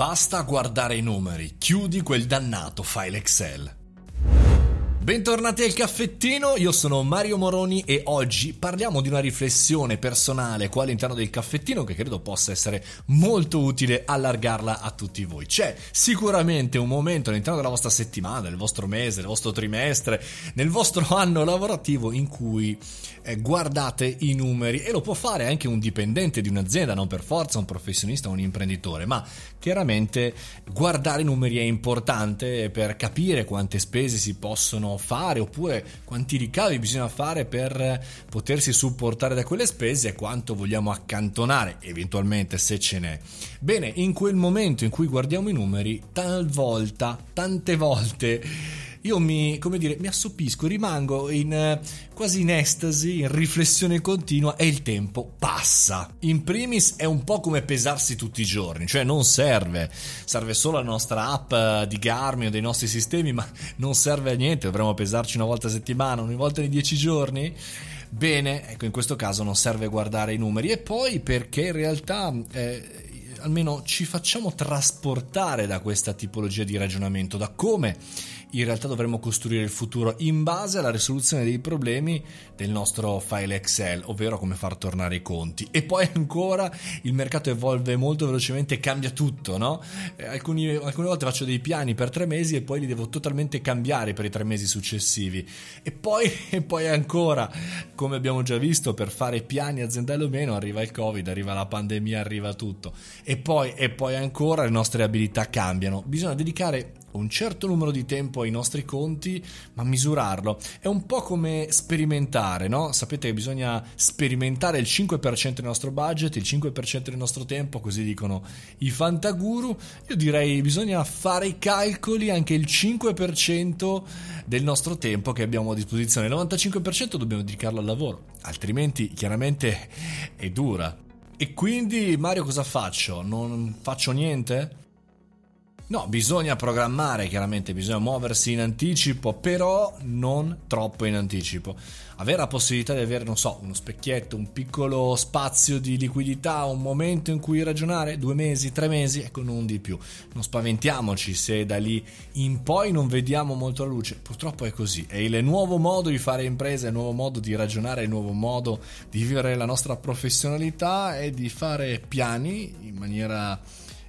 Basta guardare i numeri, chiudi quel dannato file Excel. Bentornati al caffettino, io sono Mario Moroni e oggi parliamo di una riflessione personale qua all'interno del caffettino che credo possa essere molto utile allargarla a tutti voi. C'è sicuramente un momento all'interno della vostra settimana, del vostro mese, del vostro trimestre, nel vostro anno lavorativo in cui eh, guardate i numeri e lo può fare anche un dipendente di un'azienda, non per forza un professionista o un imprenditore, ma chiaramente guardare i numeri è importante per capire quante spese si possono fare oppure quanti ricavi bisogna fare per potersi supportare da quelle spese e quanto vogliamo accantonare eventualmente se ce n'è. Bene, in quel momento in cui guardiamo i numeri, talvolta, tante volte io mi, come dire, mi assopisco, rimango in, eh, quasi in estasi, in riflessione continua e il tempo passa. In primis è un po' come pesarsi tutti i giorni, cioè non serve, serve solo la nostra app eh, di Garmin o dei nostri sistemi, ma non serve a niente, dovremmo pesarci una volta a settimana, una volta ogni dieci giorni. Bene, ecco, in questo caso non serve guardare i numeri e poi perché in realtà eh, almeno ci facciamo trasportare da questa tipologia di ragionamento, da come in realtà dovremmo costruire il futuro in base alla risoluzione dei problemi del nostro file Excel, ovvero come far tornare i conti. E poi ancora il mercato evolve molto velocemente e cambia tutto, no? Eh, alcuni, alcune volte faccio dei piani per tre mesi e poi li devo totalmente cambiare per i tre mesi successivi. E poi, e poi ancora, come abbiamo già visto, per fare piani aziendali o meno, arriva il Covid, arriva la pandemia, arriva tutto. Poi, e poi ancora le nostre abilità cambiano. Bisogna dedicare un certo numero di tempo ai nostri conti, ma misurarlo. È un po' come sperimentare, no? Sapete che bisogna sperimentare il 5% del nostro budget, il 5% del nostro tempo, così dicono i fantaguru. Io direi bisogna fare i calcoli anche il 5% del nostro tempo che abbiamo a disposizione. Il 95% dobbiamo dedicarlo al lavoro, altrimenti chiaramente è dura. E quindi Mario cosa faccio? Non faccio niente? No, bisogna programmare, chiaramente bisogna muoversi in anticipo, però non troppo in anticipo. Avere la possibilità di avere, non so, uno specchietto, un piccolo spazio di liquidità, un momento in cui ragionare, due mesi, tre mesi, ecco, non di più. Non spaventiamoci se da lì in poi non vediamo molto la luce. Purtroppo è così. È il nuovo modo di fare impresa, il nuovo modo di ragionare, il nuovo modo di vivere la nostra professionalità e di fare piani in maniera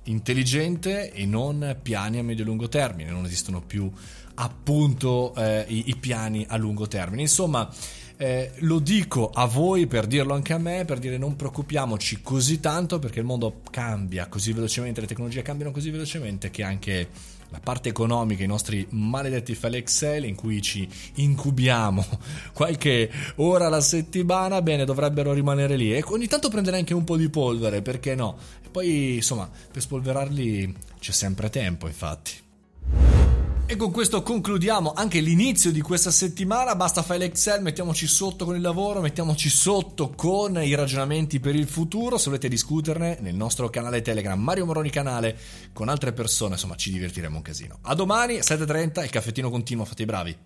intelligente e non piani a medio-lungo termine, non esistono più appunto eh, i, i, piani a lungo termine. Insomma, eh, lo dico a voi per dirlo anche a me, per dire non preoccupiamoci così tanto perché il mondo cambia così velocemente, le tecnologie cambiano così velocemente che anche la parte economica, i nostri maledetti file Excel in cui ci incubiamo qualche ora alla settimana, bene, dovrebbero rimanere lì e ogni tanto prendere anche un po' di polvere, perché no? E poi, insomma, per spolverarli c'è sempre tempo, infatti. E con questo concludiamo anche l'inizio di questa settimana. Basta file Excel, mettiamoci sotto con il lavoro, mettiamoci sotto con i ragionamenti per il futuro. Se volete discuterne nel nostro canale Telegram, Mario Moroni Canale, con altre persone, insomma, ci divertiremo un casino. A domani, 7.30, il caffettino continuo, fate i bravi.